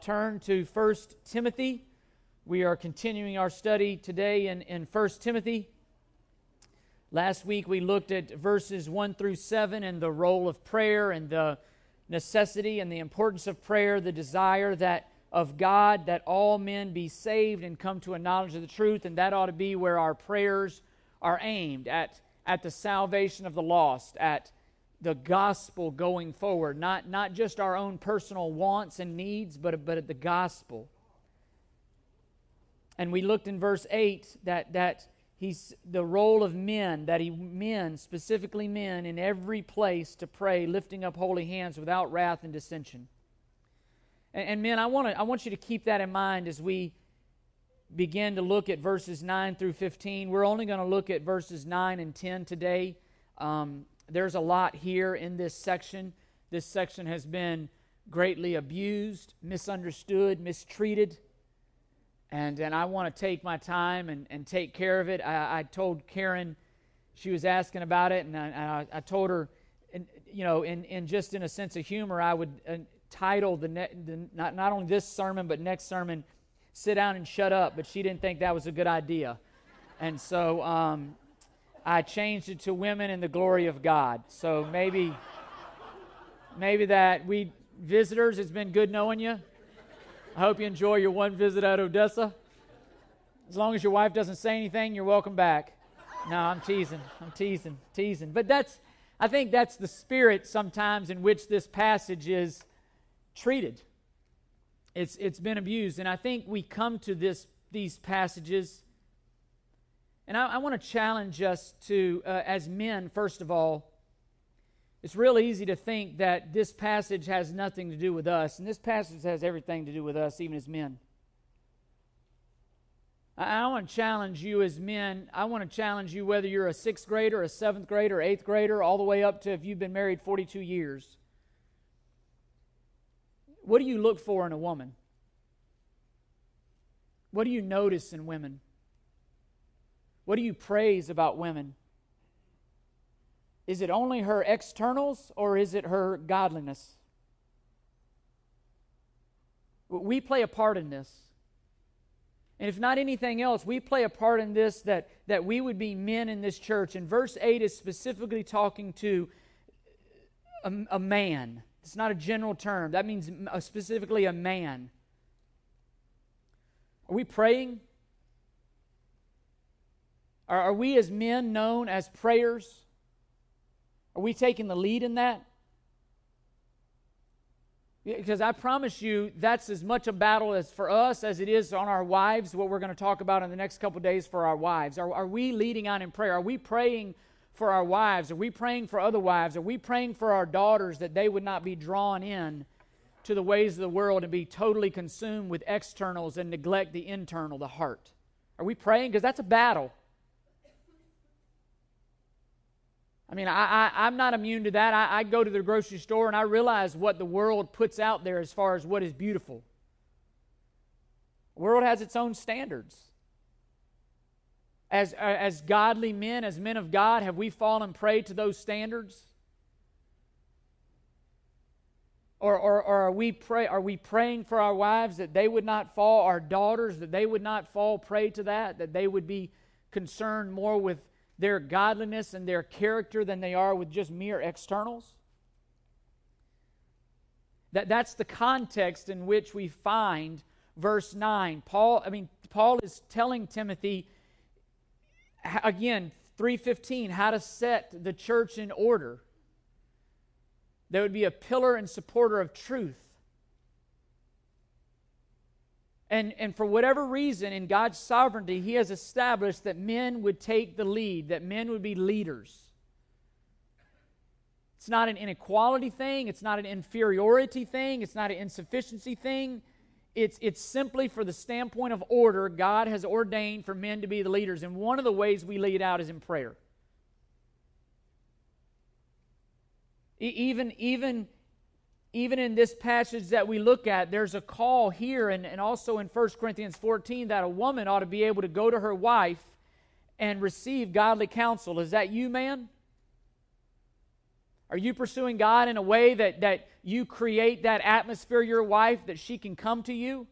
turn to 1 Timothy. We are continuing our study today in, in 1 Timothy. Last week we looked at verses 1 through 7 and the role of prayer and the necessity and the importance of prayer, the desire that of God that all men be saved and come to a knowledge of the truth, and that ought to be where our prayers are aimed at, at the salvation of the lost, at the gospel going forward, not, not just our own personal wants and needs, but, but the gospel. And we looked in verse 8 that, that he's the role of men, that he men, specifically men, in every place to pray, lifting up holy hands without wrath and dissension. And, and men, I want to I want you to keep that in mind as we begin to look at verses 9 through 15. We're only going to look at verses 9 and 10 today. Um, there's a lot here in this section. This section has been greatly abused, misunderstood, mistreated. And, and I want to take my time and, and take care of it. I, I told Karen, she was asking about it, and I, I, I told her, you know, in, in just in a sense of humor, I would uh, title the, ne- the not, not only this sermon, but next sermon, Sit Down and Shut Up. But she didn't think that was a good idea. And so um, I changed it to women in the glory of God. So maybe, maybe that we visitors, it's been good knowing you. I hope you enjoy your one visit at Odessa. As long as your wife doesn't say anything, you're welcome back. No, I'm teasing. I'm teasing, teasing. But that's, I think that's the spirit sometimes in which this passage is treated. It's, it's been abused. And I think we come to this, these passages and I, I want to challenge us to, uh, as men, first of all, it's real easy to think that this passage has nothing to do with us, and this passage has everything to do with us, even as men. I, I want to challenge you as men. I want to challenge you whether you're a sixth grader, a seventh grader, eighth grader, all the way up to if you've been married 42 years. What do you look for in a woman? What do you notice in women? What do you praise about women? Is it only her externals or is it her godliness? We play a part in this. And if not anything else, we play a part in this that, that we would be men in this church. And verse 8 is specifically talking to a, a man. It's not a general term, that means uh, specifically a man. Are we praying? Are, are we as men known as prayers? Are we taking the lead in that? Because I promise you, that's as much a battle as for us as it is on our wives, what we're going to talk about in the next couple days for our wives. Are, are we leading on in prayer? Are we praying for our wives? Are we praying for other wives? Are we praying for our daughters that they would not be drawn in to the ways of the world and be totally consumed with externals and neglect the internal, the heart? Are we praying? Because that's a battle. I mean, I, I, am not immune to that. I, I go to the grocery store and I realize what the world puts out there as far as what is beautiful. The world has its own standards. As, uh, as godly men, as men of God, have we fallen prey to those standards? Or, or, or, are, we pray, are we praying for our wives that they would not fall, our daughters, that they would not fall prey to that, that they would be concerned more with their godliness and their character than they are with just mere externals? That, that's the context in which we find verse 9. Paul, I mean, Paul is telling Timothy, again, 315, how to set the church in order. There would be a pillar and supporter of truth And, and for whatever reason, in God's sovereignty, He has established that men would take the lead, that men would be leaders. It's not an inequality thing, it's not an inferiority thing, it's not an insufficiency thing. It's, it's simply for the standpoint of order, God has ordained for men to be the leaders. And one of the ways we lead out is in prayer. Even, even even in this passage that we look at, there's a call here and, and also in 1 Corinthians 14 that a woman ought to be able to go to her wife and receive godly counsel. Is that you, man? Are you pursuing God in a way that, that you create that atmosphere, your wife, that she can come to you?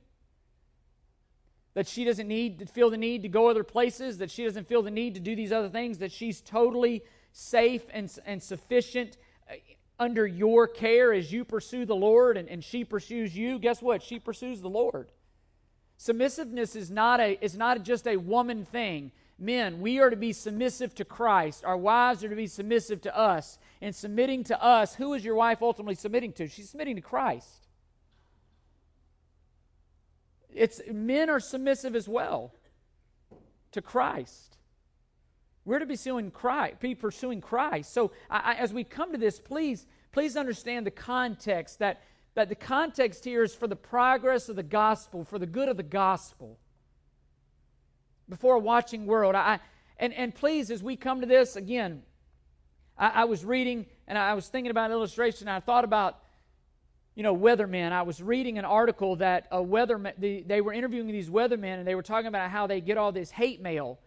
That she doesn't need to feel the need to go other places, that she doesn't feel the need to do these other things, that she's totally safe and, and sufficient under your care as you pursue the Lord and, and she pursues you. Guess what? She pursues the Lord. Submissiveness is not, a, is not just a woman thing. Men, we are to be submissive to Christ. Our wives are to be submissive to us. And submitting to us, who is your wife ultimately submitting to? She's submitting to Christ. It's men are submissive as well to Christ. We're to be pursuing Christ, be pursuing Christ. So I, I, as we come to this, please, please understand the context that, that the context here is for the progress of the gospel, for the good of the gospel. Before a watching world. I, and, and please, as we come to this, again, I, I was reading and I was thinking about an illustration. I thought about you know, weathermen. I was reading an article that a weatherman, the, they were interviewing these weathermen, and they were talking about how they get all this hate mail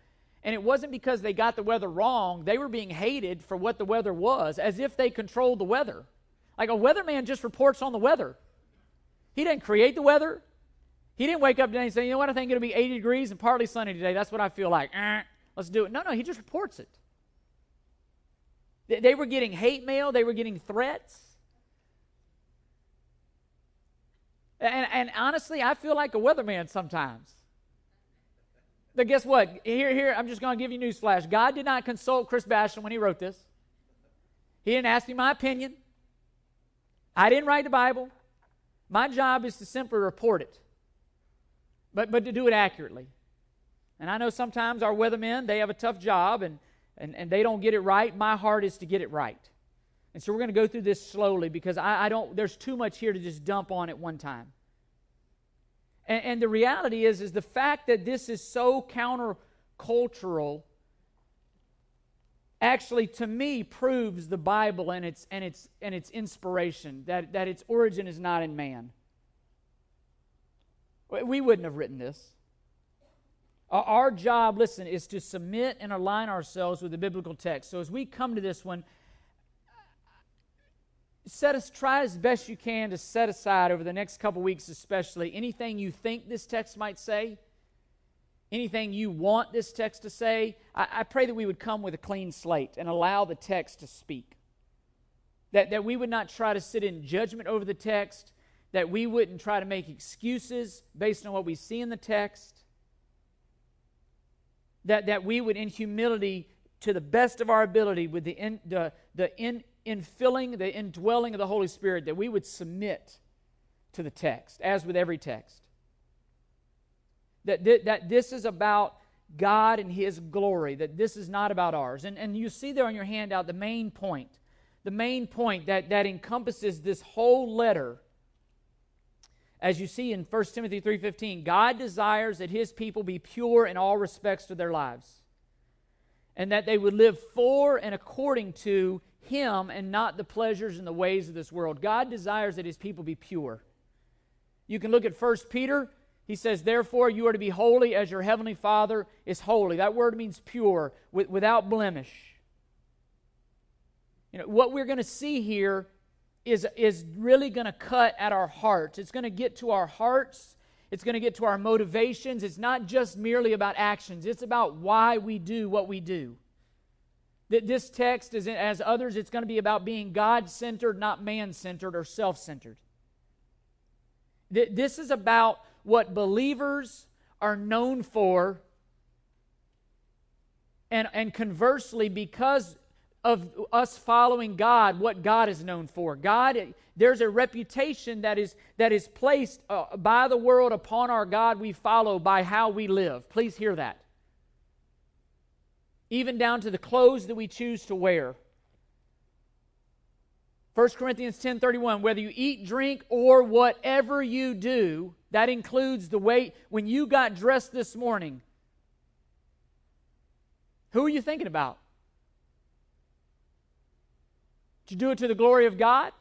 and it wasn't because they got the weather wrong. They were being hated for what the weather was, as if they controlled the weather. Like a weatherman just reports on the weather. He didn't create the weather. He didn't wake up today and say, you know what, I think it'll be 80 degrees and partly sunny today. That's what I feel like. Eh, let's do it. No, no, he just reports it. They were getting hate mail, they were getting threats. And, and honestly, I feel like a weatherman sometimes. But guess what? Here, here, I'm just going to give you news flash. God did not consult Chris Basham when he wrote this. He didn't ask me my opinion. I didn't write the Bible. My job is to simply report it, but, but to do it accurately. And I know sometimes our weathermen, they have a tough job and, and, and they don't get it right. My heart is to get it right. And so we're going to go through this slowly because I, I don't, there's too much here to just dump on at one time. And, and the reality is, is the fact that this is so countercultural actually to me proves the bible and its and its and its inspiration that that its origin is not in man. We wouldn't have written this. Our job listen is to submit and align ourselves with the biblical text. So as we come to this one set us try as best you can to set aside over the next couple weeks especially anything you think this text might say anything you want this text to say. I, I, pray that we would come with a clean slate and allow the text to speak. That, that we would not try to sit in judgment over the text that we wouldn't try to make excuses based on what we see in the text. That, that we would in humility to the best of our ability with the, in, the, the in, infilling, the indwelling of the Holy Spirit, that we would submit to the text, as with every text. That, th- that this is about God and His glory, that this is not about ours. And, and you see there on your handout the main point, the main point that, that encompasses this whole letter. As you see in 1 Timothy 3:15, God desires that his people be pure in all respects to their lives and that they would live for and according to him and not the pleasures and the ways of this world. God desires that his people be pure. You can look at 1 Peter. He says, Therefore, you are to be holy as your heavenly Father is holy. That word means pure, without blemish. You know, what we're going to see here is, is really going to cut at our hearts. It's going to get to our hearts. It's going to get to our motivations. It's not just merely about actions, it's about why we do what we do. That this text is as others, it's going to be about being God centered, not man centered or self centered. This is about what believers are known for. And, and conversely, because of us following God, what God is known for. God, there's a reputation that is, that is placed uh, by the world upon our God we follow by how we live. Please hear that even down to the clothes that we choose to wear. 1 Corinthians 10:31 whether you eat, drink or whatever you do, that includes the way when you got dressed this morning. Who are you thinking about? Did you do it to the glory of God?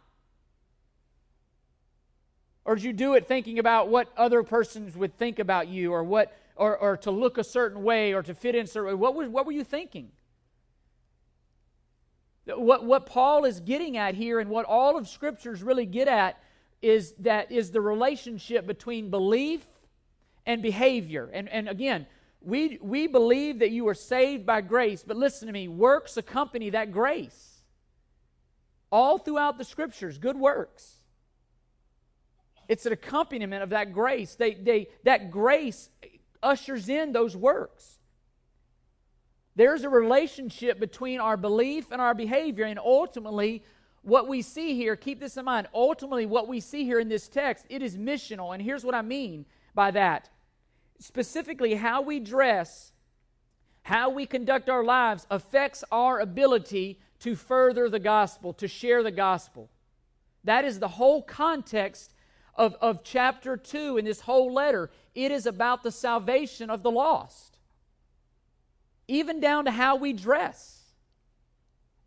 Or did you do it thinking about what other persons would think about you or what or, or to look a certain way or to fit in certain way. What, was, what were you thinking? What, what Paul is getting at here and what all of scriptures really get at is that is the relationship between belief and behavior. And, and again, we, we believe that you are saved by grace, but listen to me, works accompany that grace. All throughout the scriptures, good works. It's an accompaniment of that grace. They, they, that grace ushers in those works. There's a relationship between our belief and our behavior, and ultimately, what we see here, keep this in mind, ultimately, what we see here in this text, it is missional. And here's what I mean by that specifically, how we dress, how we conduct our lives affects our ability to further the gospel, to share the gospel. That is the whole context of, of chapter 2 in this whole letter. It is about the salvation of the lost, even down to how we dress.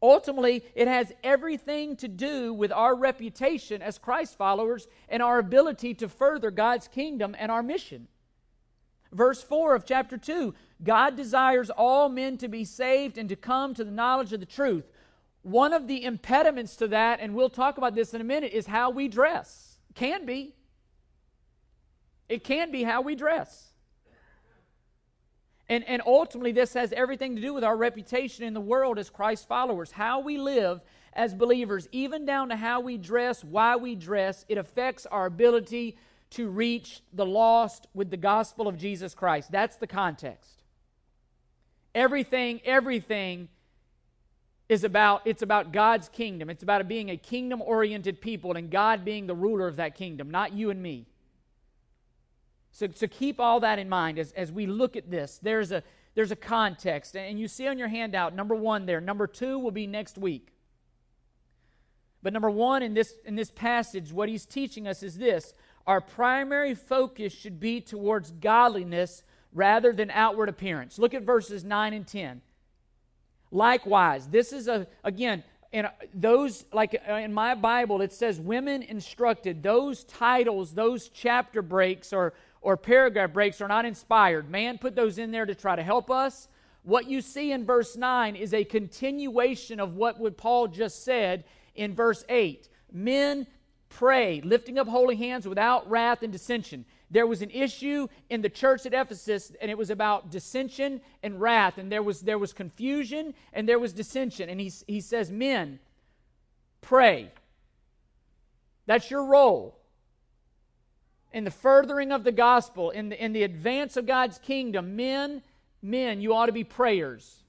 Ultimately, it has everything to do with our reputation as Christ followers and our ability to further God's kingdom and our mission. Verse 4 of chapter 2 God desires all men to be saved and to come to the knowledge of the truth. One of the impediments to that, and we'll talk about this in a minute, is how we dress. Can be. It can be how we dress. And, and ultimately, this has everything to do with our reputation in the world as Christ followers. How we live as believers, even down to how we dress, why we dress, it affects our ability to reach the lost with the gospel of Jesus Christ. That's the context. Everything, everything is about it's about God's kingdom. It's about being a kingdom-oriented people and God being the ruler of that kingdom, not you and me. So, so keep all that in mind as, as we look at this. There's a there's a context, and you see on your handout number one there. Number two will be next week. But number one in this in this passage, what he's teaching us is this: our primary focus should be towards godliness rather than outward appearance. Look at verses 9 and 10. Likewise, this is a, again, in those, like uh, in my Bible, it says women instructed. Those titles, those chapter breaks or, or paragraph breaks are not inspired. Man put those in there to try to help us. What you see in verse 9 is a continuation of what would Paul just said in verse 8. Men pray, lifting up holy hands without wrath and dissension. There was an issue in the church at Ephesus, and it was about dissension and wrath, and there was, there was confusion and there was dissension. And he, he says, Men, pray. That's your role. In the furthering of the gospel, in the, in the advance of God's kingdom, men, men, you ought to be prayers.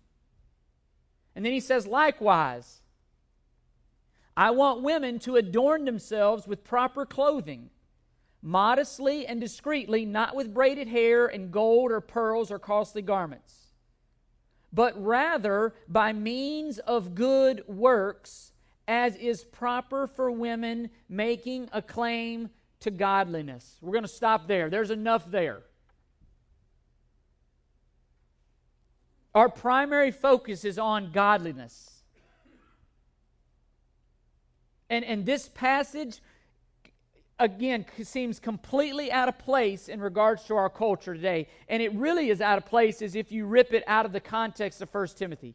And then he says, likewise, I want women to adorn themselves with proper clothing, modestly and discreetly, not with braided hair and gold or pearls or costly garments, but rather by means of good works, as is proper for women making a claim to godliness. We're going to stop there. There's enough there. Our primary focus is on godliness. And, and this passage, again, seems completely out of place in regards to our culture today. And it really is out of place as if you rip it out of the context of 1 Timothy.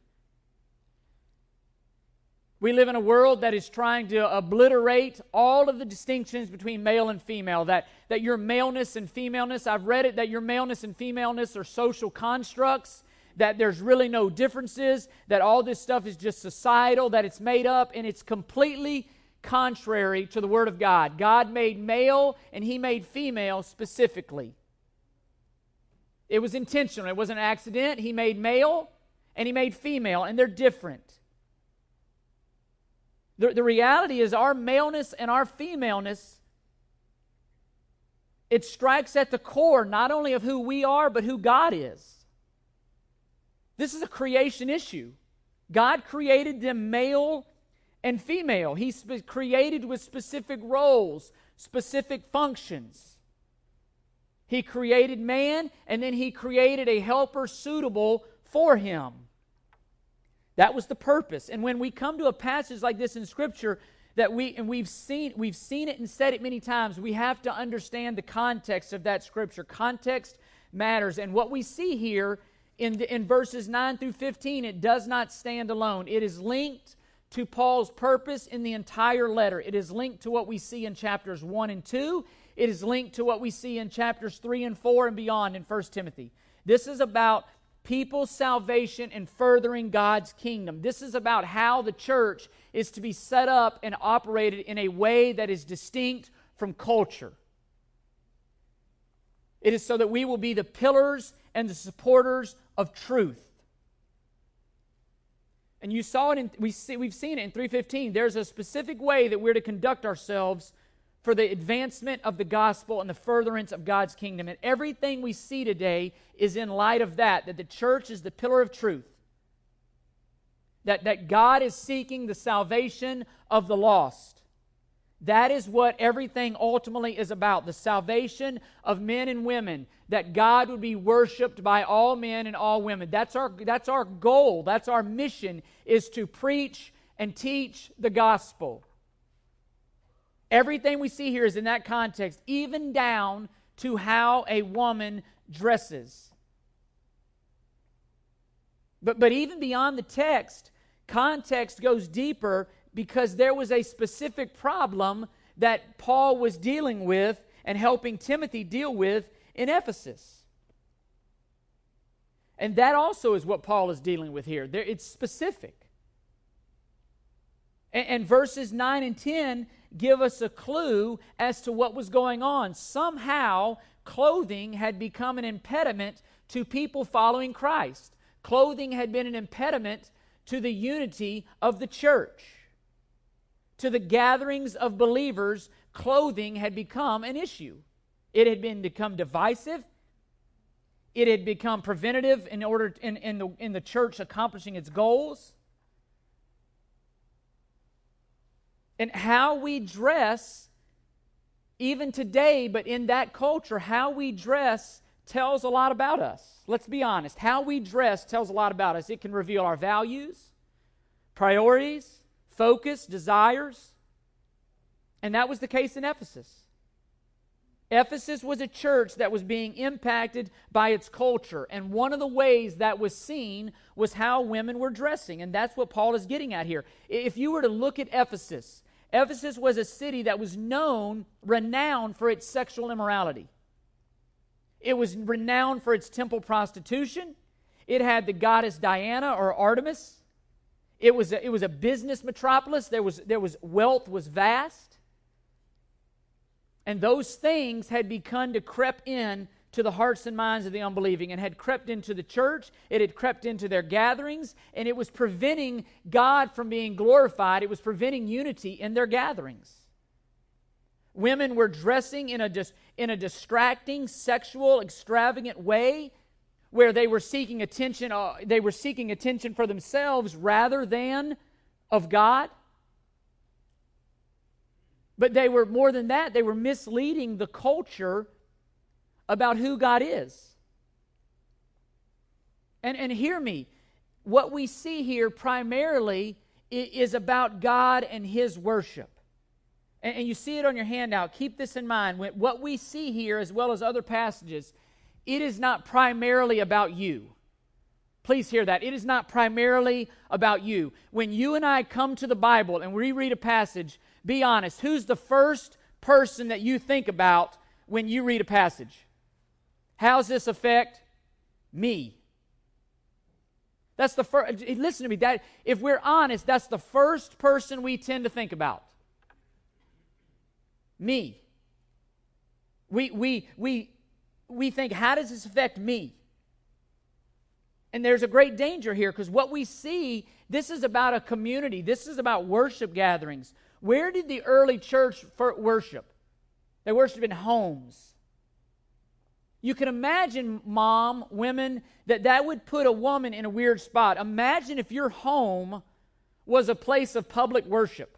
We live in a world that is trying to obliterate all of the distinctions between male and female. That, that your maleness and femaleness, I've read it, that your maleness and femaleness are social constructs, that there's really no differences, that all this stuff is just societal, that it's made up, and it's completely contrary to the Word of God. God made male and He made female specifically. It was intentional, it wasn't an accident. He made male and He made female, and they're different. The, the reality is, our maleness and our femaleness. It strikes at the core not only of who we are, but who God is. This is a creation issue. God created them male and female. He's created with specific roles, specific functions. He created man, and then he created a helper suitable for him. That was the purpose. And when we come to a passage like this in Scripture, that we and we've seen we've seen it and said it many times, we have to understand the context of that Scripture. Context matters, and what we see here in the, in verses nine through fifteen, it does not stand alone. It is linked to Paul's purpose in the entire letter. It is linked to what we see in chapters 1 and 2. It is linked to what we see in chapters 3 and 4 and beyond in 1 Timothy. This is about people's salvation and furthering God's kingdom. This is about how the church is to be set up and operated in a way that is distinct from culture. It is so that we will be the pillars and the supporters of truth. And you saw it in we see, we've seen it in 315. There's a specific way that we're to conduct ourselves for the advancement of the gospel and the furtherance of God's kingdom. And everything we see today is in light of that, that the church is the pillar of truth. That, that God is seeking the salvation of the lost. That is what everything ultimately is about the salvation of men and women, that God would be worshiped by all men and all women. That's our, that's our goal, that's our mission, is to preach and teach the gospel. Everything we see here is in that context, even down to how a woman dresses. But, but even beyond the text, context goes deeper because there was a specific problem that Paul was dealing with and helping Timothy deal with in Ephesus. And that also is what Paul is dealing with here. There, it's specific. And, and verses 9 and 10 give us a clue as to what was going on. Somehow, clothing had become an impediment to people following Christ. Clothing had been an impediment to the unity of the church to the gatherings of believers, clothing had become an issue. It had been become divisive. It had become preventative in order in, in, the, in the church accomplishing its goals. And how we dress, even today, but in that culture, how we dress tells a lot about us. Let's be honest. How we dress tells a lot about us. It can reveal our values, priorities, focus, desires. And that was the case in Ephesus. Ephesus was a church that was being impacted by its culture. And one of the ways that was seen was how women were dressing. And that's what Paul is getting at here. If you were to look at Ephesus, Ephesus was a city that was known, renowned for its sexual immorality. It was renowned for its temple prostitution. It had the goddess Diana or Artemis. It was a, it was a business metropolis. There was, there was wealth was vast. And those things had begun to creep in to the hearts and minds of the unbelieving and had crept into the church. It had crept into their gatherings, and it was preventing God from being glorified. It was preventing unity in their gatherings. Women were dressing in a, dis- in a distracting, sexual, extravagant way where they were seeking attention uh, they were seeking attention for themselves rather than of God. But they were more than that they were misleading the culture about who God is. And and hear me what we see here primarily is about God and his worship. And, and you see it on your handout. Keep this in mind. What we see here as well as other passages it is not primarily about you. Please hear that. It is not primarily about you. When you and I come to the Bible and we read a passage, be honest, who's the first person that you think about when you read a passage? How's this affect me? That's the first eh, listen to me, that if we're honest, that's the first person we tend to think about. Me. We we we we think, how does this affect me? And there's a great danger here because what we see, this is about a community, this is about worship gatherings. Where did the early church worship? They worshiped in homes. You can imagine, mom, women, that that would put a woman in a weird spot. Imagine if your home was a place of public worship.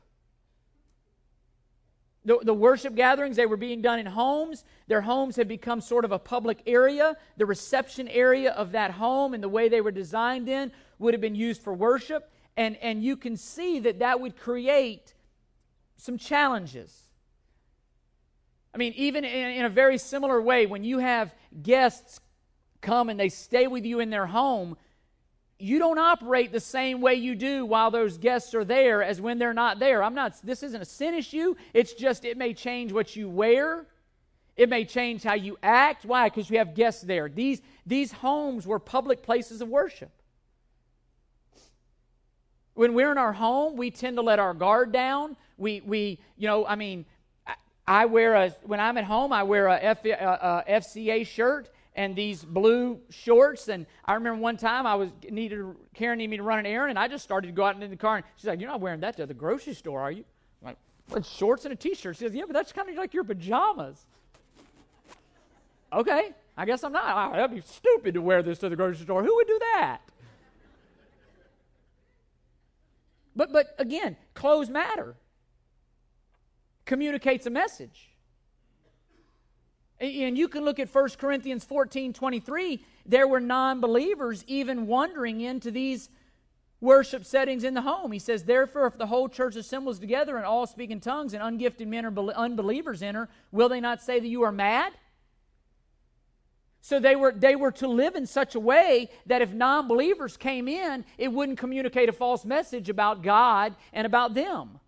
The, the worship gatherings, they were being done in homes. Their homes had become sort of a public area. The reception area of that home and the way they were designed in would have been used for worship. And, and you can see that that would create some challenges. I mean, even in, in a very similar way, when you have guests come and they stay with you in their home, you don't operate the same way you do while those guests are there as when they're not there. I'm not, this isn't a sin issue. It's just it may change what you wear. It may change how you act. Why? Because you have guests there. These, these homes were public places of worship. When we're in our home, we tend to let our guard down. We, we you know, I mean, I wear a, when I'm at home, I wear a, F, uh, uh, a, a FCA shirt and these blue shorts. And I remember one time I was needed Karen needed me to run an errand, and I just started to go out in the car. And she's like, "You're not wearing that to the grocery store, are you?" I'm like, well, shorts and a t-shirt. She says, "Yeah, but that's kind of like your pajamas." okay, I guess I'm not. Oh, that'd be stupid to wear this to the grocery store. Who would do that? But but again, clothes matter. Communicates a message. And you can look at 1 Corinthians 14 23. There were non believers even wandering into these worship settings in the home. He says, Therefore, if the whole church assembles together and all speak in tongues and ungifted men or unbelievers enter, will they not say that you are mad? So they were, they were to live in such a way that if non believers came in, it wouldn't communicate a false message about God and about them.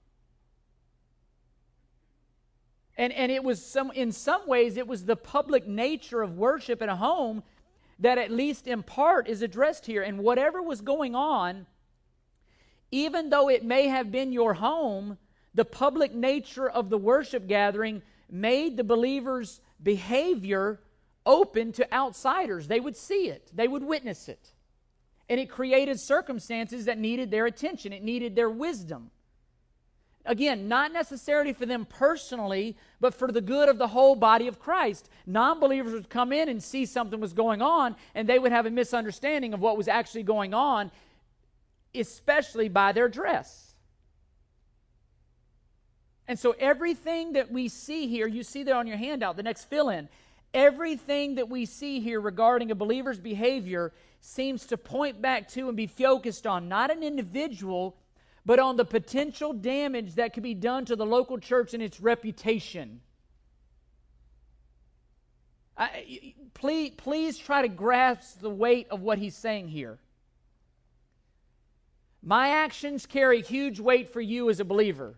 And, and it was some, in some ways, it was the public nature of worship in a home that, at least in part, is addressed here. And whatever was going on, even though it may have been your home, the public nature of the worship gathering made the believer's behavior open to outsiders. They would see it, they would witness it. And it created circumstances that needed their attention, it needed their wisdom. Again, not necessarily for them personally, but for the good of the whole body of Christ. Non believers would come in and see something was going on, and they would have a misunderstanding of what was actually going on, especially by their dress. And so, everything that we see here, you see there on your handout, the next fill in, everything that we see here regarding a believer's behavior seems to point back to and be focused on not an individual but on the potential damage that could be done to the local church and its reputation. I, please, please try to grasp the weight of what he's saying here. My actions carry huge weight for you as a believer.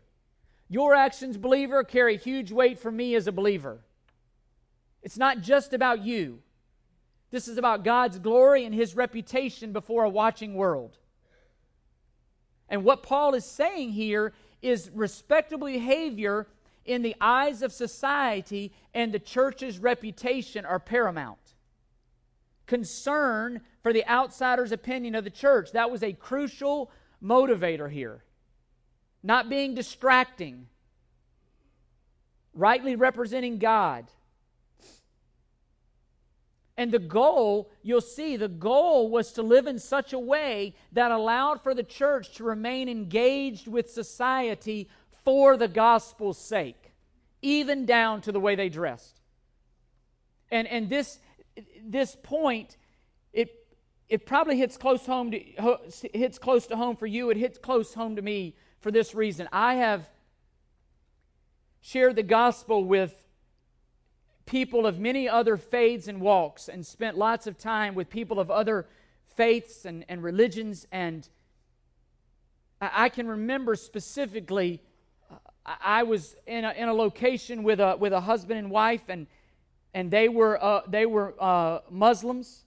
Your actions, believer, carry huge weight for me as a believer. It's not just about you. This is about God's glory and his reputation before a watching world. And what Paul is saying here is respectable behavior in the eyes of society and the church's reputation are paramount. Concern for the outsider's opinion of the church, that was a crucial motivator here. Not being distracting, rightly representing God. And the goal, you'll see, the goal was to live in such a way that allowed for the church to remain engaged with society for the gospel's sake, even down to the way they dressed. And, and this, this point, it, it probably hits close home to, hits close to home for you. It hits close home to me for this reason. I have shared the gospel with people of many other faiths and walks and spent lots of time with people of other faiths and, and religions. And I, I can remember specifically, uh, I was in a, in a location with a, with a husband and wife, and, and they were, uh, they were uh, Muslims.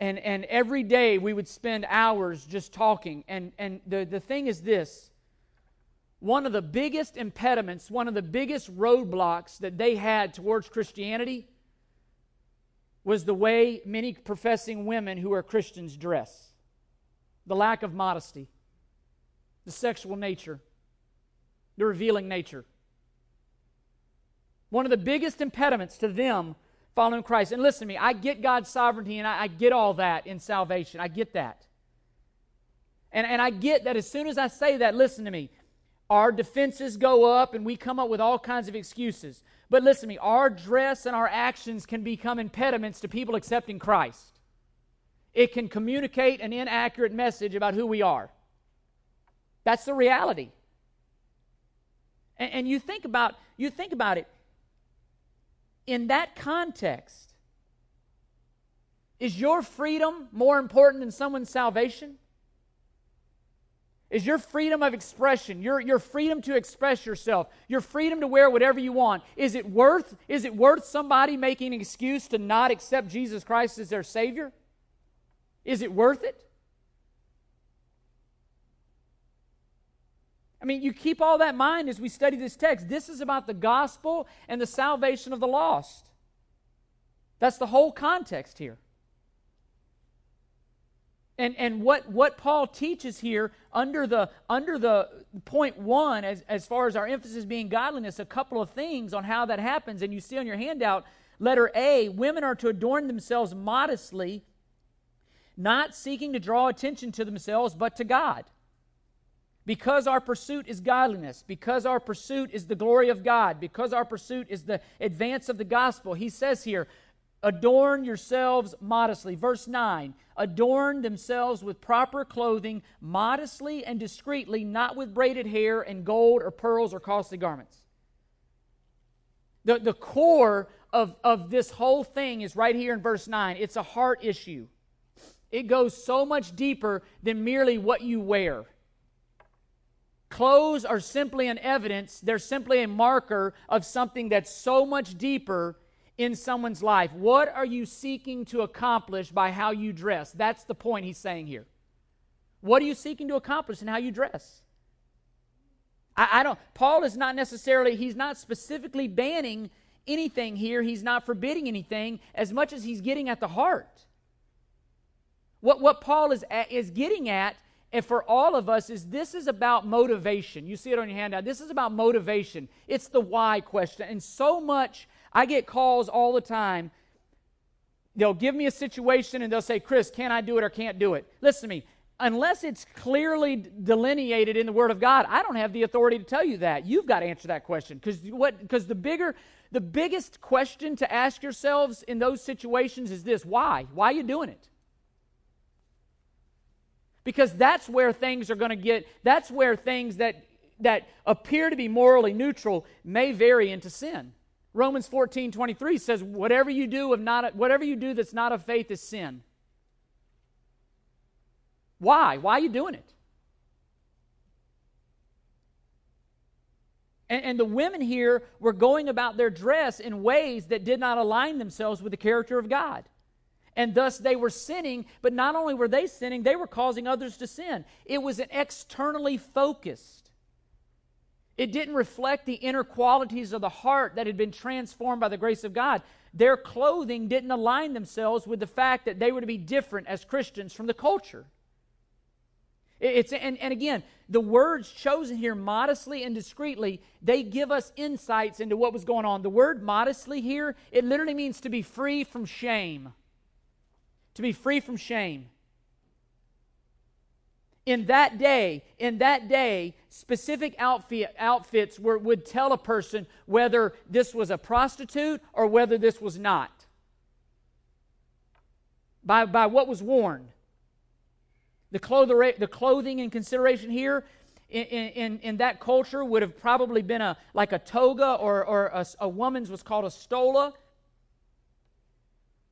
And, and every day we would spend hours just talking. And, and the, the thing is this one of the biggest impediments, one of the biggest roadblocks that they had towards Christianity was the way many professing women who are Christians dress the lack of modesty, the sexual nature, the revealing nature. One of the biggest impediments to them following Christ. And listen to me, I get God's sovereignty and I, I get all that in salvation. I get that. And, and I get that as soon as I say that, listen to me, our defenses go up and we come up with all kinds of excuses. But listen to me, our dress and our actions can become impediments to people accepting Christ. It can communicate an inaccurate message about who we are. That's the reality. And, and you think about you think about it in that context. Is your freedom more important than someone's salvation? Is your freedom of expression, your, your freedom to express yourself, your freedom to wear whatever you want, is it worth is it worth somebody making an excuse to not accept Jesus Christ as their Savior? Is it worth it? I mean, you keep all that in mind as we study this text. This is about the gospel and the salvation of the lost. That's the whole context here. And, and what, what Paul teaches here under the, under the point one, as, as far as our emphasis being godliness, a couple of things on how that happens. And you see on your handout, letter A, women are to adorn themselves modestly, not seeking to draw attention to themselves, but to God. Because our pursuit is godliness, because our pursuit is the glory of God, because our pursuit is the advance of the gospel, he says here, Adorn yourselves modestly. Verse 9 Adorn themselves with proper clothing, modestly and discreetly, not with braided hair and gold or pearls or costly garments. The, the core of, of this whole thing is right here in verse 9. It's a heart issue. It goes so much deeper than merely what you wear. Clothes are simply an evidence, they're simply a marker of something that's so much deeper in someone's life. What are you seeking to accomplish by how you dress? That's the point he's saying here. What are you seeking to accomplish in how you dress? I, I don't, Paul is not necessarily, he's not specifically banning anything here, he's not forbidding anything as much as he's getting at the heart. What, what Paul is, at, is getting at and for all of us is this is about motivation. You see it on your handout. This is about motivation. It's the why question. And so much I get calls all the time. They'll give me a situation and they'll say, Chris, can I do it or can't do it? Listen to me. Unless it's clearly delineated in the Word of God, I don't have the authority to tell you that. You've got to answer that question. Because what because the bigger the biggest question to ask yourselves in those situations is this why? Why are you doing it? Because that's where things are going to get, that's where things that that appear to be morally neutral may vary into sin. Romans 14, 23 says, whatever you do of not whatever you do that's not of faith is sin. Why? Why are you doing it? And, and, the women here were going about their dress in ways that did not align themselves with the character of God. And thus they were sinning, but not only were they sinning, they were causing others to sin. It was an externally focused it didn't reflect the inner qualities of the heart that had been transformed by the grace of God. Their clothing didn't align themselves with the fact that they were to be different as Christians from the culture. It's, and, and again, the words chosen here, modestly and discreetly, they give us insights into what was going on. The word modestly here, it literally means to be free from shame. To be free from shame in that day, in that day, specific outfit, outfits were, would tell a person whether this was a prostitute or whether this was not. By, by what was worn. The, the clothing in consideration here in, in, in that culture would have probably been a, like a toga or, or a, a woman's was called a stola.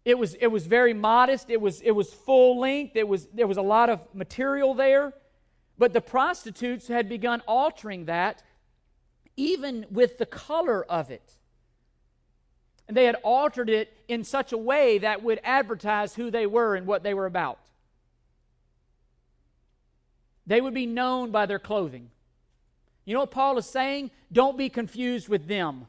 It was, it was very modest. It was, it was full length. It was, there was a lot of material there. But the prostitutes had begun altering that, even with the color of it. And they had altered it in such a way that would advertise who they were and what they were about. They would be known by their clothing. You know what Paul is saying? Don't be confused with them.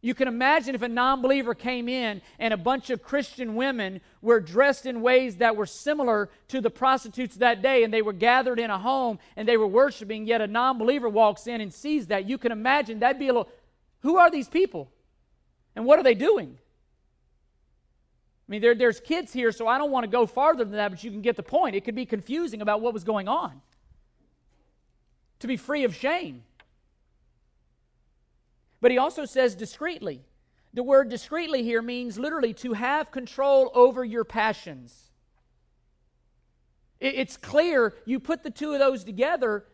You can imagine if a non believer came in and a bunch of Christian women were dressed in ways that were similar to the prostitutes that day, and they were gathered in a home and they were worshiping, yet a non believer walks in and sees that. You can imagine that'd be a little, who are these people? And what are they doing? I mean, there, there's kids here, so I don't want to go farther than that, but you can get the point. It could be confusing about what was going on. To be free of shame. But he also says discreetly. The word discreetly here means literally to have control over your passions. It's clear, you put the two of those together,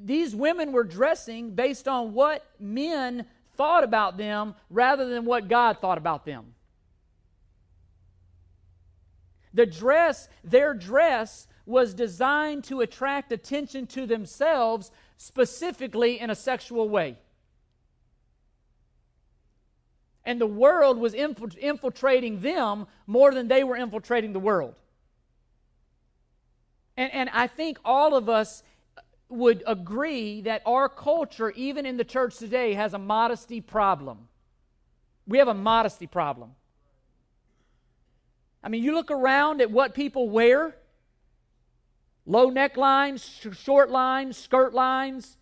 these women were dressing based on what men thought about them rather than what God thought about them. The dress, their dress, was designed to attract attention to themselves, specifically in a sexual way. And the world was infiltrating them more than they were infiltrating the world. And, and I think all of us would agree that our culture, even in the church today, has a modesty problem. We have a modesty problem. I mean, you look around at what people wear low necklines, sh- short lines, skirt lines,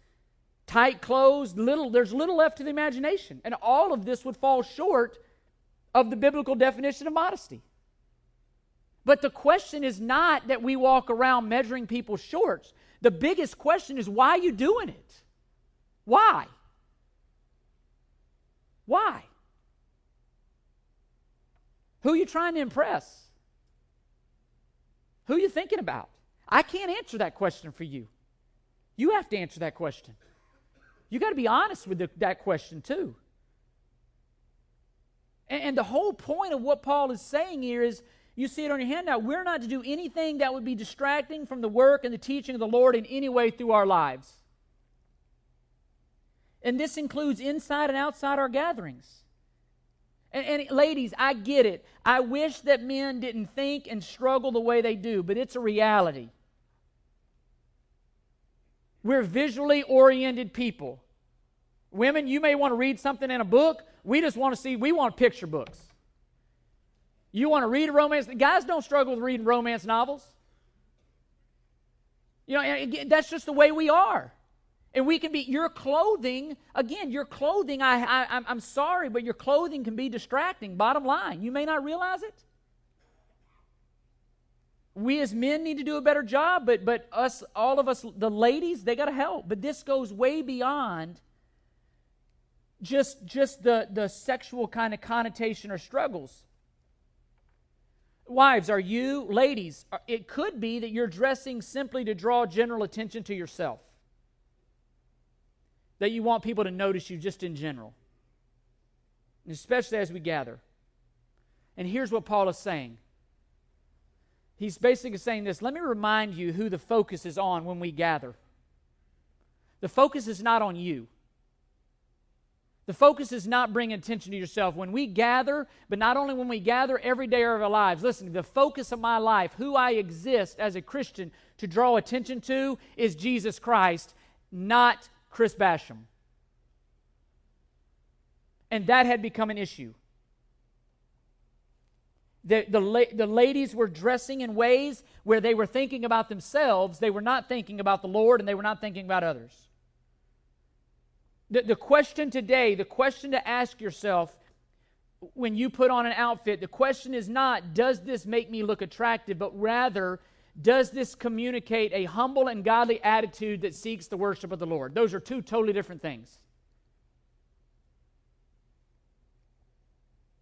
tight clothes, little, there's little left to the imagination. And all of this would fall short of the biblical definition of modesty. But the question is not that we walk around measuring people's shorts. The biggest question is why are you doing it? Why? Why? Who are you trying to impress? Who are you thinking about? I can't answer that question for you. You have to answer that question. You got to be honest with the, that question, too. And, and the whole point of what Paul is saying here is you see it on your handout. We're not to do anything that would be distracting from the work and the teaching of the Lord in any way through our lives. And this includes inside and outside our gatherings. And, and, ladies, I get it. I wish that men didn't think and struggle the way they do, but it's a reality. We're visually oriented people. Women, you may want to read something in a book. We just want to see, we want picture books. You want to read a romance? Guys don't struggle with reading romance novels. You know, that's just the way we are. And we can be, your clothing, again, your clothing, I, I, I'm sorry, but your clothing can be distracting. Bottom line, you may not realize it. We as men need to do a better job, but, but us, all of us, the ladies, they got to help. But this goes way beyond just, just the, the sexual kind of connotation or struggles. Wives, are you, ladies, it could be that you're dressing simply to draw general attention to yourself. That you want people to notice you just in general, especially as we gather. And here's what Paul is saying He's basically saying this let me remind you who the focus is on when we gather. The focus is not on you. The focus is not bringing attention to yourself. When we gather, but not only when we gather every day of our lives, listen, the focus of my life, who I exist as a Christian to draw attention to, is Jesus Christ, not Chris Basham. And that had become an issue. The, the, the ladies were dressing in ways where they were thinking about themselves. They were not thinking about the Lord and they were not thinking about others. The, the question today, the question to ask yourself when you put on an outfit, the question is not, does this make me look attractive, but rather, does this communicate a humble and godly attitude that seeks the worship of the Lord? Those are two totally different things.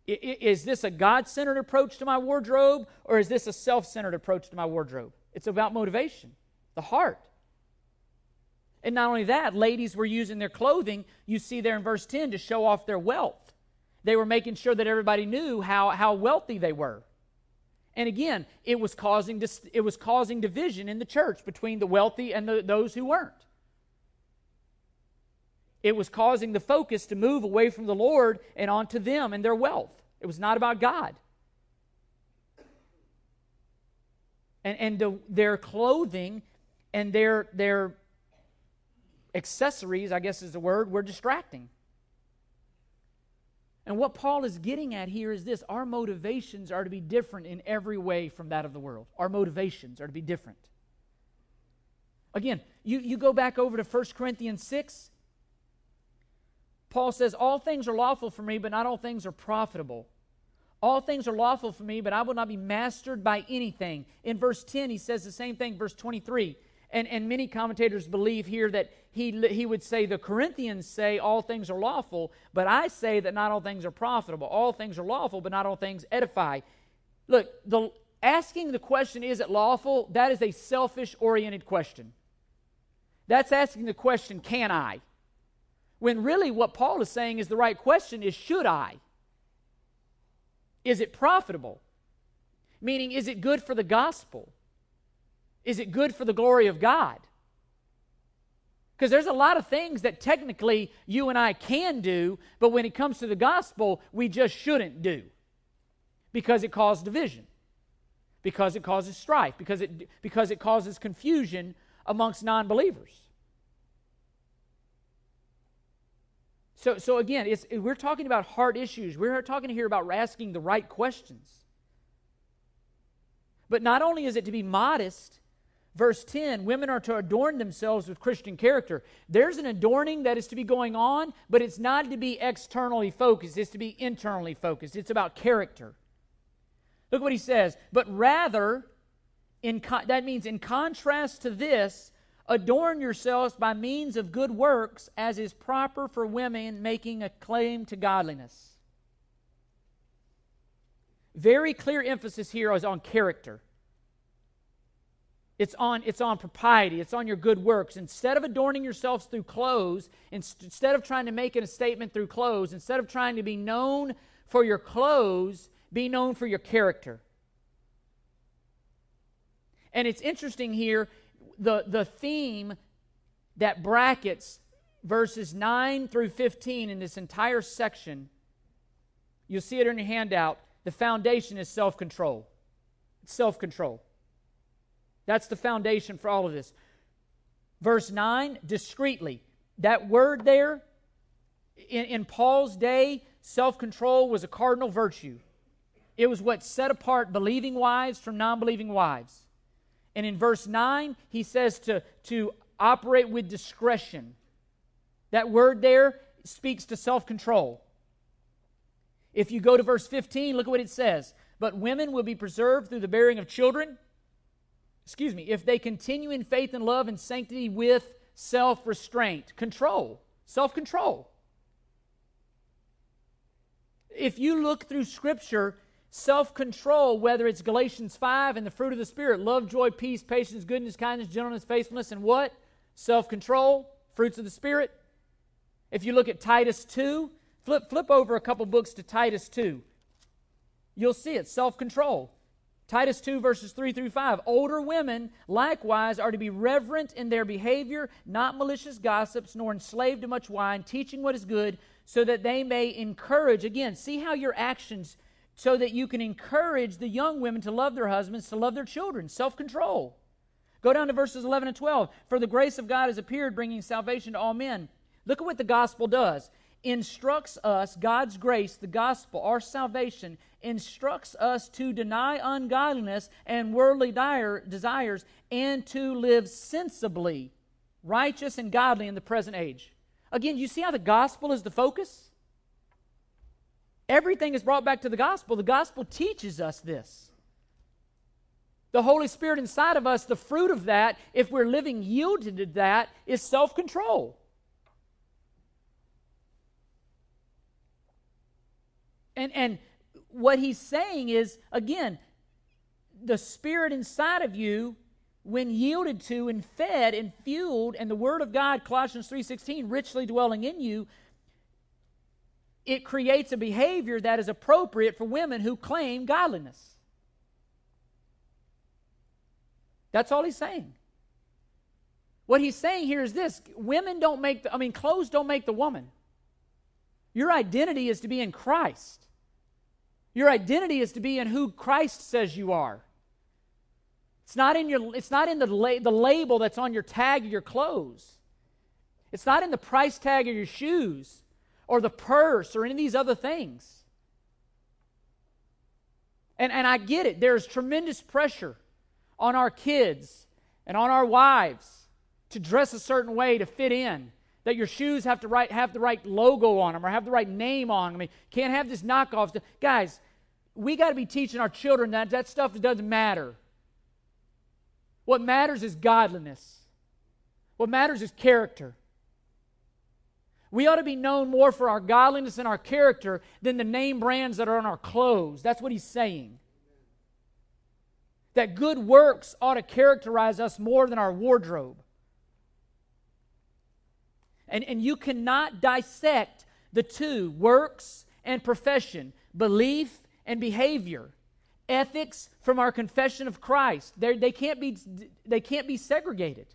Is this a God centered approach to my wardrobe or is this a self centered approach to my wardrobe? It's about motivation, the heart. And not only that, ladies were using their clothing, you see there in verse 10, to show off their wealth. They were making sure that everybody knew how, how wealthy they were. And again, it was, causing, it was causing division in the church between the wealthy and the, those who weren't. It was causing the focus to move away from the Lord and onto them and their wealth. It was not about God. And, and the, their clothing and their, their accessories, I guess is the word, were distracting. And what Paul is getting at here is this our motivations are to be different in every way from that of the world. Our motivations are to be different. Again, you, you go back over to 1 Corinthians 6, Paul says, All things are lawful for me, but not all things are profitable. All things are lawful for me, but I will not be mastered by anything. In verse 10, he says the same thing, verse 23. And, and many commentators believe here that he, he would say the Corinthians say all things are lawful, but I say that not all things are profitable. All things are lawful, but not all things edify. Look, the, asking the question, is it lawful? That is a selfish oriented question. That's asking the question, can I? When really what Paul is saying is the right question is should I? Is it profitable? Meaning, is it good for the gospel? Is it good for the glory of God? Because there's a lot of things that technically you and I can do, but when it comes to the gospel, we just shouldn't do because it causes division, because it causes strife, because it, because it causes confusion amongst non believers. So, so again, it's, we're talking about hard issues. We're talking here about asking the right questions. But not only is it to be modest, verse 10 women are to adorn themselves with Christian character. There's an adorning that is to be going on, but it's not to be externally focused, it's to be internally focused. It's about character. Look what he says. But rather, in con- that means in contrast to this, adorn yourselves by means of good works, as is proper for women making a claim to godliness. Very clear emphasis here is on character. It's on, it's on propriety. It's on your good works. Instead of adorning yourselves through clothes, instead of trying to make a statement through clothes, instead of trying to be known for your clothes, be known for your character. And it's interesting here, the, the theme that brackets verses 9 through 15 in this entire section, you'll see it in your handout. The foundation is self control. Self control. That's the foundation for all of this. Verse 9, discreetly. That word there, in, in Paul's day, self control was a cardinal virtue. It was what set apart believing wives from non believing wives. And in verse 9, he says to, to operate with discretion. That word there speaks to self control. If you go to verse 15, look at what it says. But women will be preserved through the bearing of children excuse me, if they continue in faith and love and sanctity with self restraint, control, self control. If you look through Scripture, self control, whether it's Galatians 5 and the fruit of the Spirit, love, joy, peace, patience, goodness, kindness, gentleness, faithfulness, and what? Self control, fruits of the Spirit. If you look at Titus 2, flip, flip over a couple books to Titus 2. You'll see it self control. Titus 2, verses 3 through 5. Older women, likewise, are to be reverent in their behavior, not malicious gossips, nor enslaved to much wine, teaching what is good, so that they may encourage. Again, see how your actions, so that you can encourage the young women to love their husbands, to love their children. Self control. Go down to verses 11 and 12. For the grace of God has appeared, bringing salvation to all men. Look at what the gospel does instructs us, God's grace, the gospel, our salvation, instructs us to deny ungodliness and worldly dire, desires and to live sensibly, righteous and godly in the present age. Again, you see how the gospel is the focus? Everything is brought back to the gospel. The gospel teaches us this. The Holy Spirit inside of us, the fruit of that, if we're living yielded to that, is self control. And, and what he's saying is, again, the spirit inside of you, when yielded to and fed and fueled, and the word of God, Colossians 3.16, richly dwelling in you, it creates a behavior that is appropriate for women who claim godliness. That's all he's saying. What he's saying here is this women don't make the, I mean, clothes don't make the woman. Your identity is to be in Christ. Your identity is to be in who Christ says you are. It's not in, your, it's not in the, la- the label that's on your tag of your clothes. It's not in the price tag of your shoes or the purse or any of these other things. And, and I get it. There's tremendous pressure on our kids and on our wives to dress a certain way to fit in that your shoes have to right, have the right logo on them or have the right name on them. I mean, can't have this knockoff. Guys, we got to be teaching our children that that stuff doesn't matter. What matters is godliness. What matters is character. We ought to be known more for our godliness and our character than the name brands that are on our clothes. That's what he's saying. That good works ought to characterize us more than our wardrobe. And, and you cannot dissect the two, works and profession, belief and behavior. ethics from our confession of Christ. They're, they can't be they can't be segregated.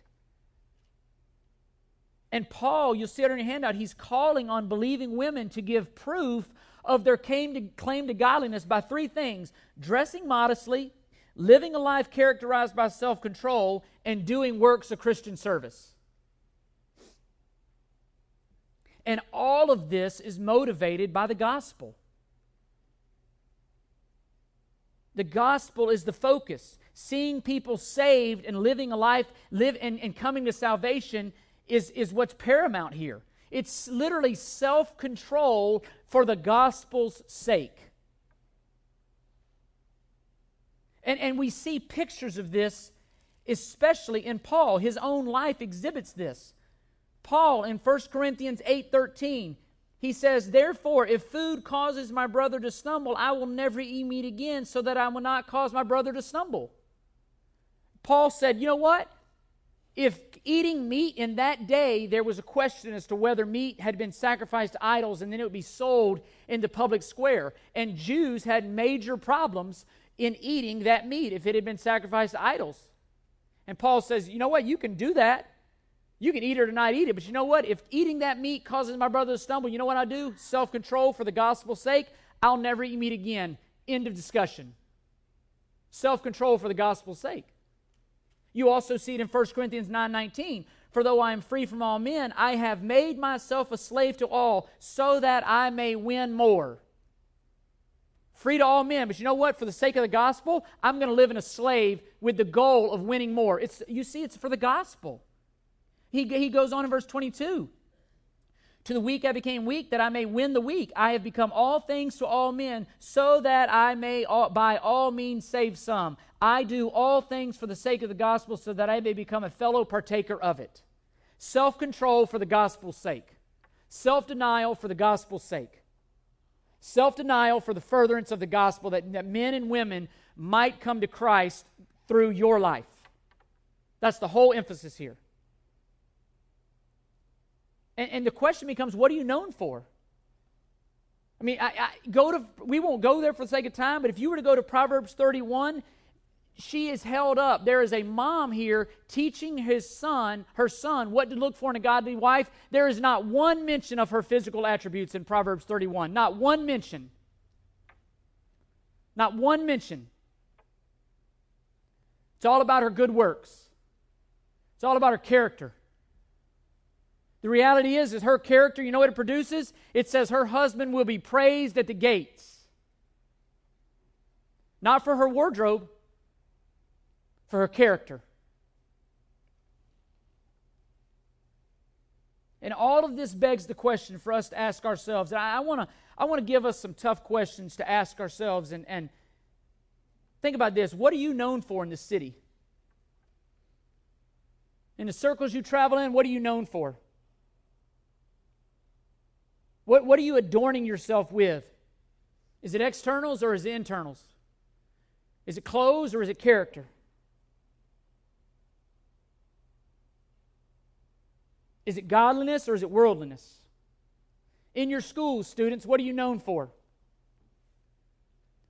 And Paul, you'll see it on your handout, he's calling on believing women to give proof of their claim to, godliness by three things dressing modestly, living a life characterized by self control, and doing works of Christian service. And all of this is motivated by the gospel. The gospel is the focus. Seeing people saved and living a life, live and, and coming to salvation is, is what's paramount here. It's literally self control for the gospel's sake. And, and we see pictures of this, especially in Paul. His own life exhibits this. Paul in 1 Corinthians 8:13, he says, "Therefore, if food causes my brother to stumble, I will never eat meat again, so that I will not cause my brother to stumble." Paul said, "You know what? If eating meat in that day, there was a question as to whether meat had been sacrificed to idols and then it would be sold in the public square. And Jews had major problems in eating that meat if it had been sacrificed to idols. And Paul says, you know what? You can do that. You can eat it or not eat it. But you know what? If eating that meat causes my brother to stumble, you know what I do? Self control for the gospel's sake. I'll never eat meat again. End of discussion. Self control for the gospel's sake. You also see it in 1 Corinthians 9:19. For though I am free from all men, I have made myself a slave to all, so that I may win more. Free to all men, but you know what? For the sake of the gospel, I'm going to live in a slave with the goal of winning more. It's you see, it's for the gospel. He, he goes on in verse 22. To the weak I became weak, that I may win the weak. I have become all things to all men, so that I may all, by all means save some. I do all things for the sake of the gospel, so that I may become a fellow partaker of it. Self control for the gospel's sake, self denial for the gospel's sake, self denial for the furtherance of the gospel, that, that men and women might come to Christ through your life. That's the whole emphasis here. And, and the question becomes what are you known for? I mean, I, I, go to, we won't go there for the sake of time, but if you were to go to Proverbs 31, she is held up. There is a mom here teaching his son, her son, what to look for in a godly wife. There is not one mention of her physical attributes in Proverbs 31. Not one mention. Not one mention. It's all about her good works. It's all about her character. The reality is, is her character, you know what it produces? It says her husband will be praised at the gates. Not for her wardrobe, for her character. And all of this begs the question for us to ask ourselves. And I want to I want to give us some tough questions to ask ourselves and, and think about this. What are you known for in the city? In the circles you travel in, what are you known for? What, what are you adorning yourself with? Is it externals or is it internals? Is it clothes or is it character? Is it godliness or is it worldliness? In your schools, students, what are you known for?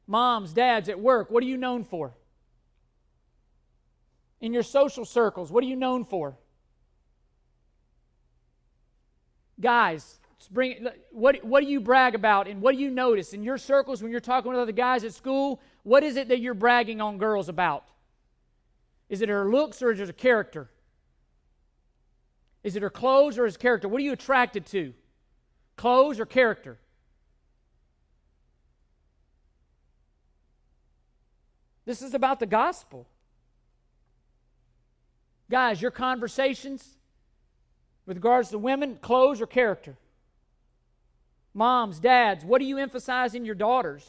Moms, dads at work, what are you known for? In your social circles, what are you known for? Guys, bring what what do you brag about and what do you notice in your circles when you're talking with other guys at school? What is it that you're bragging on girls about? Is it her looks or is it her character? Is it her clothes or his character? What are you attracted to? Clothes or character? This is about the gospel. Guys, your conversations with regards to women, clothes or character? Moms, dads, what do you emphasize in your daughters?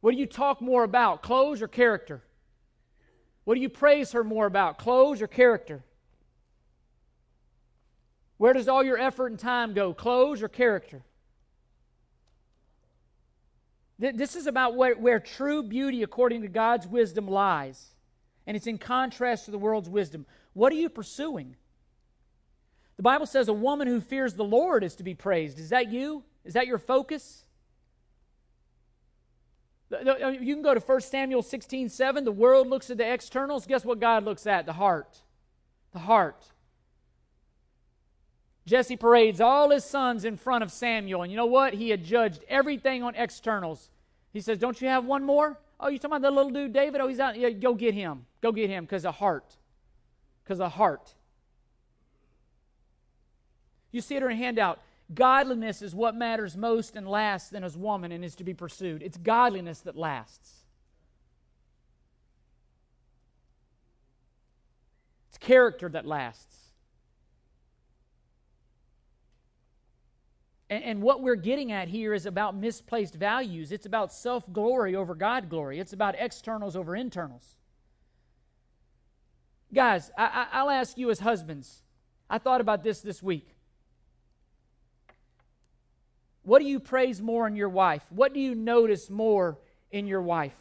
What do you talk more about, clothes or character? What do you praise her more about, clothes or character? Where does all your effort and time go, clothes or character? This is about where, where true beauty, according to God's wisdom, lies. And it's in contrast to the world's wisdom. What are you pursuing? The Bible says a woman who fears the Lord is to be praised. Is that you? Is that your focus? Uh, you can go to 1 Samuel 16 7. The world looks at the externals. Guess what God looks at? The heart. The heart. Jesse parades all his sons in front of Samuel. And you know what? He had judged everything on externals. He says, Don't you have one more? Oh, you talking about the little dude David? Oh, he's out. Yeah, go get him. Go get him because of heart. Because of heart. You see it in a handout. Godliness is what matters most and lasts in a woman and is to be pursued. It's godliness that lasts. It's character that lasts. And, and what we're getting at here is about misplaced values. It's about self glory over God glory, it's about externals over internals. Guys, I, I, I'll ask you as husbands. I thought about this this week. What do you praise more in your wife? What do you notice more in your wife?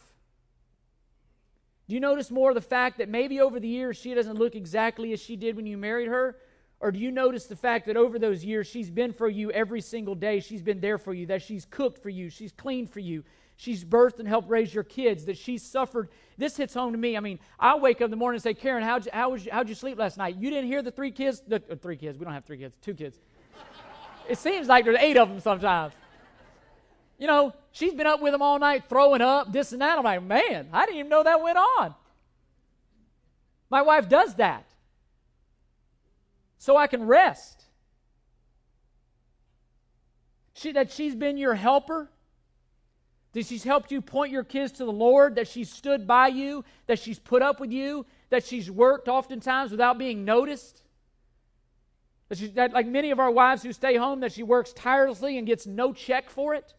Do you notice more the fact that maybe over the years she doesn't look exactly as she did when you married her? Or do you notice the fact that over those years she's been for you every single day? She's been there for you, that she's cooked for you, she's cleaned for you, she's birthed and helped raise your kids, that she's suffered. This hits home to me. I mean, I wake up in the morning and say, Karen, how'd you, how was you, how'd you sleep last night? You didn't hear the three kids? The, uh, three kids. We don't have three kids, two kids. It seems like there's eight of them sometimes. You know, she's been up with them all night throwing up, this and that. I'm like, man, I didn't even know that went on. My wife does that. So I can rest. She, that she's been your helper, that she's helped you point your kids to the Lord, that she's stood by you, that she's put up with you, that she's worked oftentimes without being noticed. That, she, that, like many of our wives who stay home, that she works tirelessly and gets no check for it.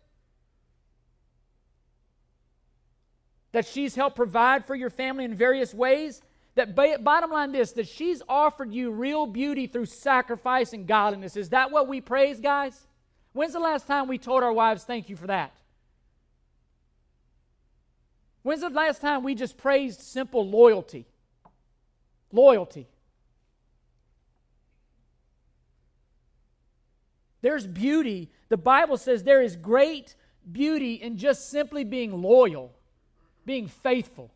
That she's helped provide for your family in various ways. That bottom line this, that she's offered you real beauty through sacrifice and godliness. Is that what we praise, guys? When's the last time we told our wives thank you for that? When's the last time we just praised simple loyalty? Loyalty. There's beauty. The Bible says there is great beauty in just simply being loyal, being faithful.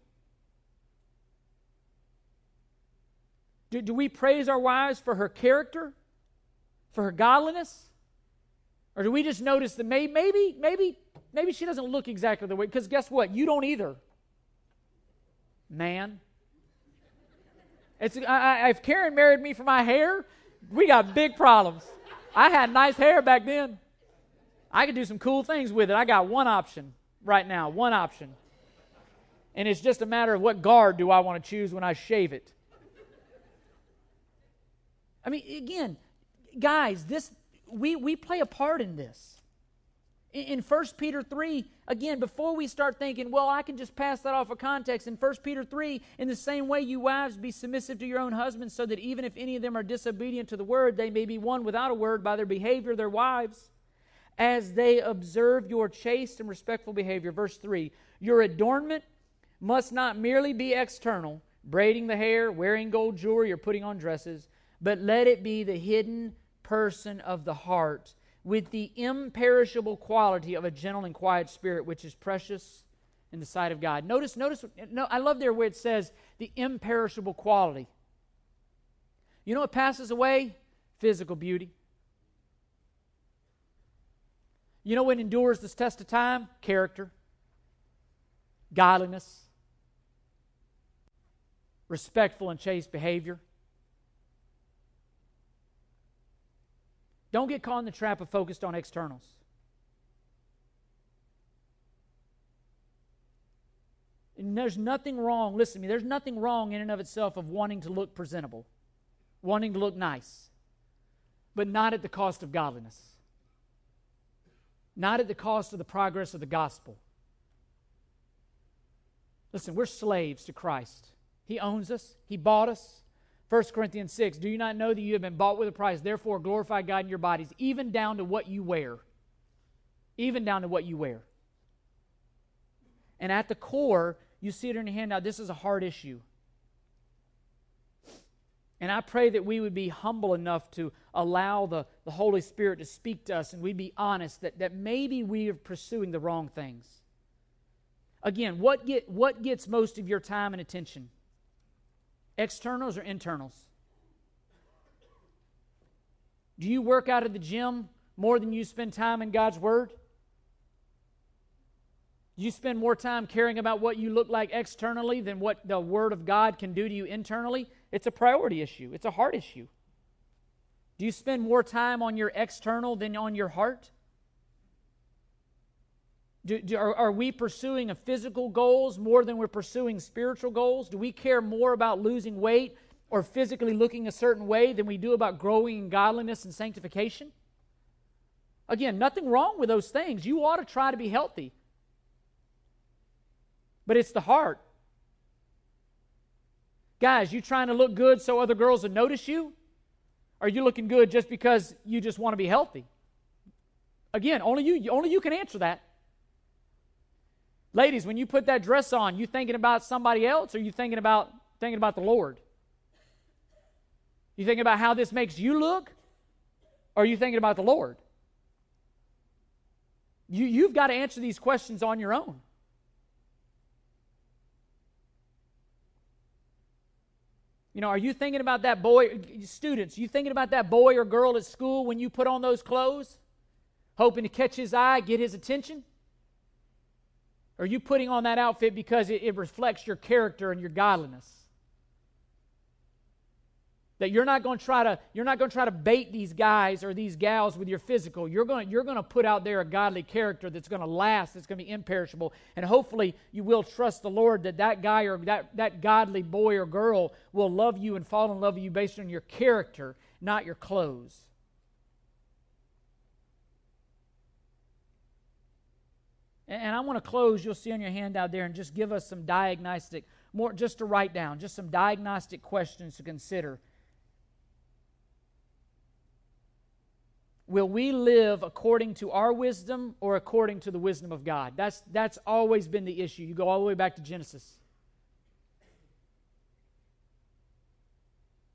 Do, do we praise our wives for her character, for her godliness? Or do we just notice that maybe, maybe, maybe, maybe she doesn't look exactly the way? Because guess what? You don't either, man. It's, I, I, if Karen married me for my hair, we got big problems. I had nice hair back then. I could do some cool things with it. I got one option right now, one option. And it's just a matter of what guard do I want to choose when I shave it. I mean, again, guys, this we we play a part in this. In 1 Peter 3, again, before we start thinking, well, I can just pass that off of context, in 1 Peter 3, in the same way, you wives, be submissive to your own husbands, so that even if any of them are disobedient to the word, they may be won without a word by their behavior, their wives, as they observe your chaste and respectful behavior. Verse 3 Your adornment must not merely be external, braiding the hair, wearing gold jewelry, or putting on dresses, but let it be the hidden person of the heart with the imperishable quality of a gentle and quiet spirit, which is precious in the sight of God. Notice, notice, no, I love there where it says the imperishable quality. You know what passes away? Physical beauty. You know what endures this test of time? Character, godliness, respectful and chaste behavior. Don't get caught in the trap of focused on externals. And there's nothing wrong, listen to me, there's nothing wrong in and of itself of wanting to look presentable, wanting to look nice, but not at the cost of godliness, not at the cost of the progress of the gospel. Listen, we're slaves to Christ. He owns us, He bought us, 1 Corinthians 6 Do you not know that you have been bought with a price? Therefore, glorify God in your bodies, even down to what you wear. Even down to what you wear. And at the core, you see it in your hand. Now, this is a hard issue. And I pray that we would be humble enough to allow the, the Holy Spirit to speak to us and we'd be honest that, that maybe we are pursuing the wrong things. Again, what, get, what gets most of your time and attention? Externals or internals? Do you work out of the gym more than you spend time in God's Word? Do you spend more time caring about what you look like externally than what the Word of God can do to you internally? It's a priority issue, it's a heart issue. Do you spend more time on your external than on your heart? Do, do, are, are, we pursuing physical goals more than we're pursuing spiritual goals? Do we care more about losing weight or physically looking a certain way than we do about growing in godliness and sanctification? Again, nothing wrong with those things. You ought to try to be healthy. But it's the heart. Guys, you trying to look good so other girls will notice you? Are you looking good just because you just want to be healthy? Again, only you only you can answer that. Ladies, when you put that dress on, you thinking about somebody else or you thinking about thinking about the Lord? You thinking about how this makes you look? Or are you thinking about the Lord? You, you've got to answer these questions on your own. You know, are you thinking about that boy, students, you thinking about that boy or girl at school when you put on those clothes? Hoping to catch his eye, get his attention? Are you putting on that outfit because it, it reflects your character and your godliness? That you're not going to try to you're not going to try to bait these guys or these gals with your physical. You're going to, you're going to put out there a godly character that's going to last, that's going to be imperishable, and hopefully you will trust the Lord that that guy or that that godly boy or girl will love you and fall in love with you based on your character, not your clothes. And I want to close, you'll see on your handout there, and just give us some diagnostic, more just to write down, just some diagnostic questions to consider. Will we live according to our wisdom or according to the wisdom of God? That's, that's always been the issue. You go all the way back to Genesis.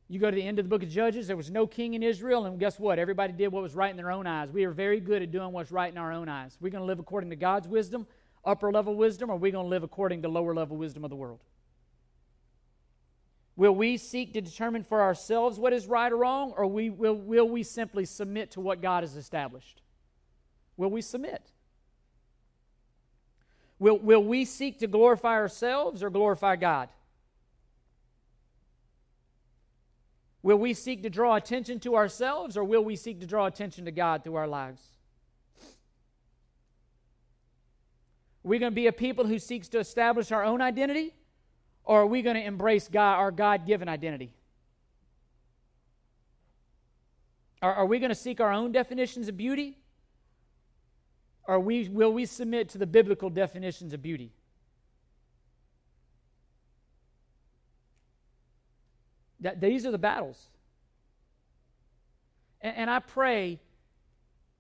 You go to the end of the book of Judges, there was no king in Israel, and guess what? Everybody did what was right in their own eyes. We are very good at doing what's right in our own eyes. We're going to live according to God's wisdom, upper level wisdom, or are we going to live according to lower level wisdom of the world? Will we seek to determine for ourselves what is right or wrong, or we, will, will we simply submit to what God has established? Will we submit? Will, will we seek to glorify ourselves or glorify God? Will we seek to draw attention to ourselves or will we seek to draw attention to God through our lives? Are we going to be a people who seeks to establish our own identity or are we going to embrace God, our God given identity? Are, are we going to seek our own definitions of beauty? Or we, will we submit to the biblical definitions of beauty? That, these are the battles. And, and I pray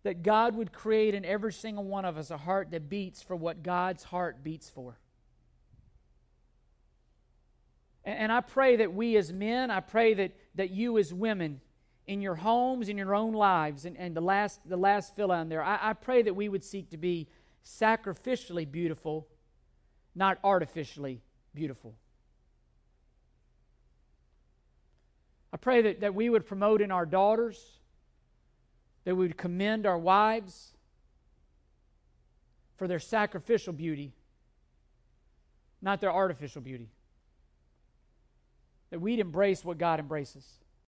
that God would create in every single one of us a heart that beats for what God's heart beats for. And, and I pray that we as men, I pray that, that you as women, in your homes, in your own lives, and, and the last the last fill out there, I, I pray that we would seek to be sacrificially beautiful, not artificially beautiful. I pray that, that we would promote in our daughters, that we would commend our wives for their sacrificial beauty, not their artificial beauty. That we'd embrace what God embraces.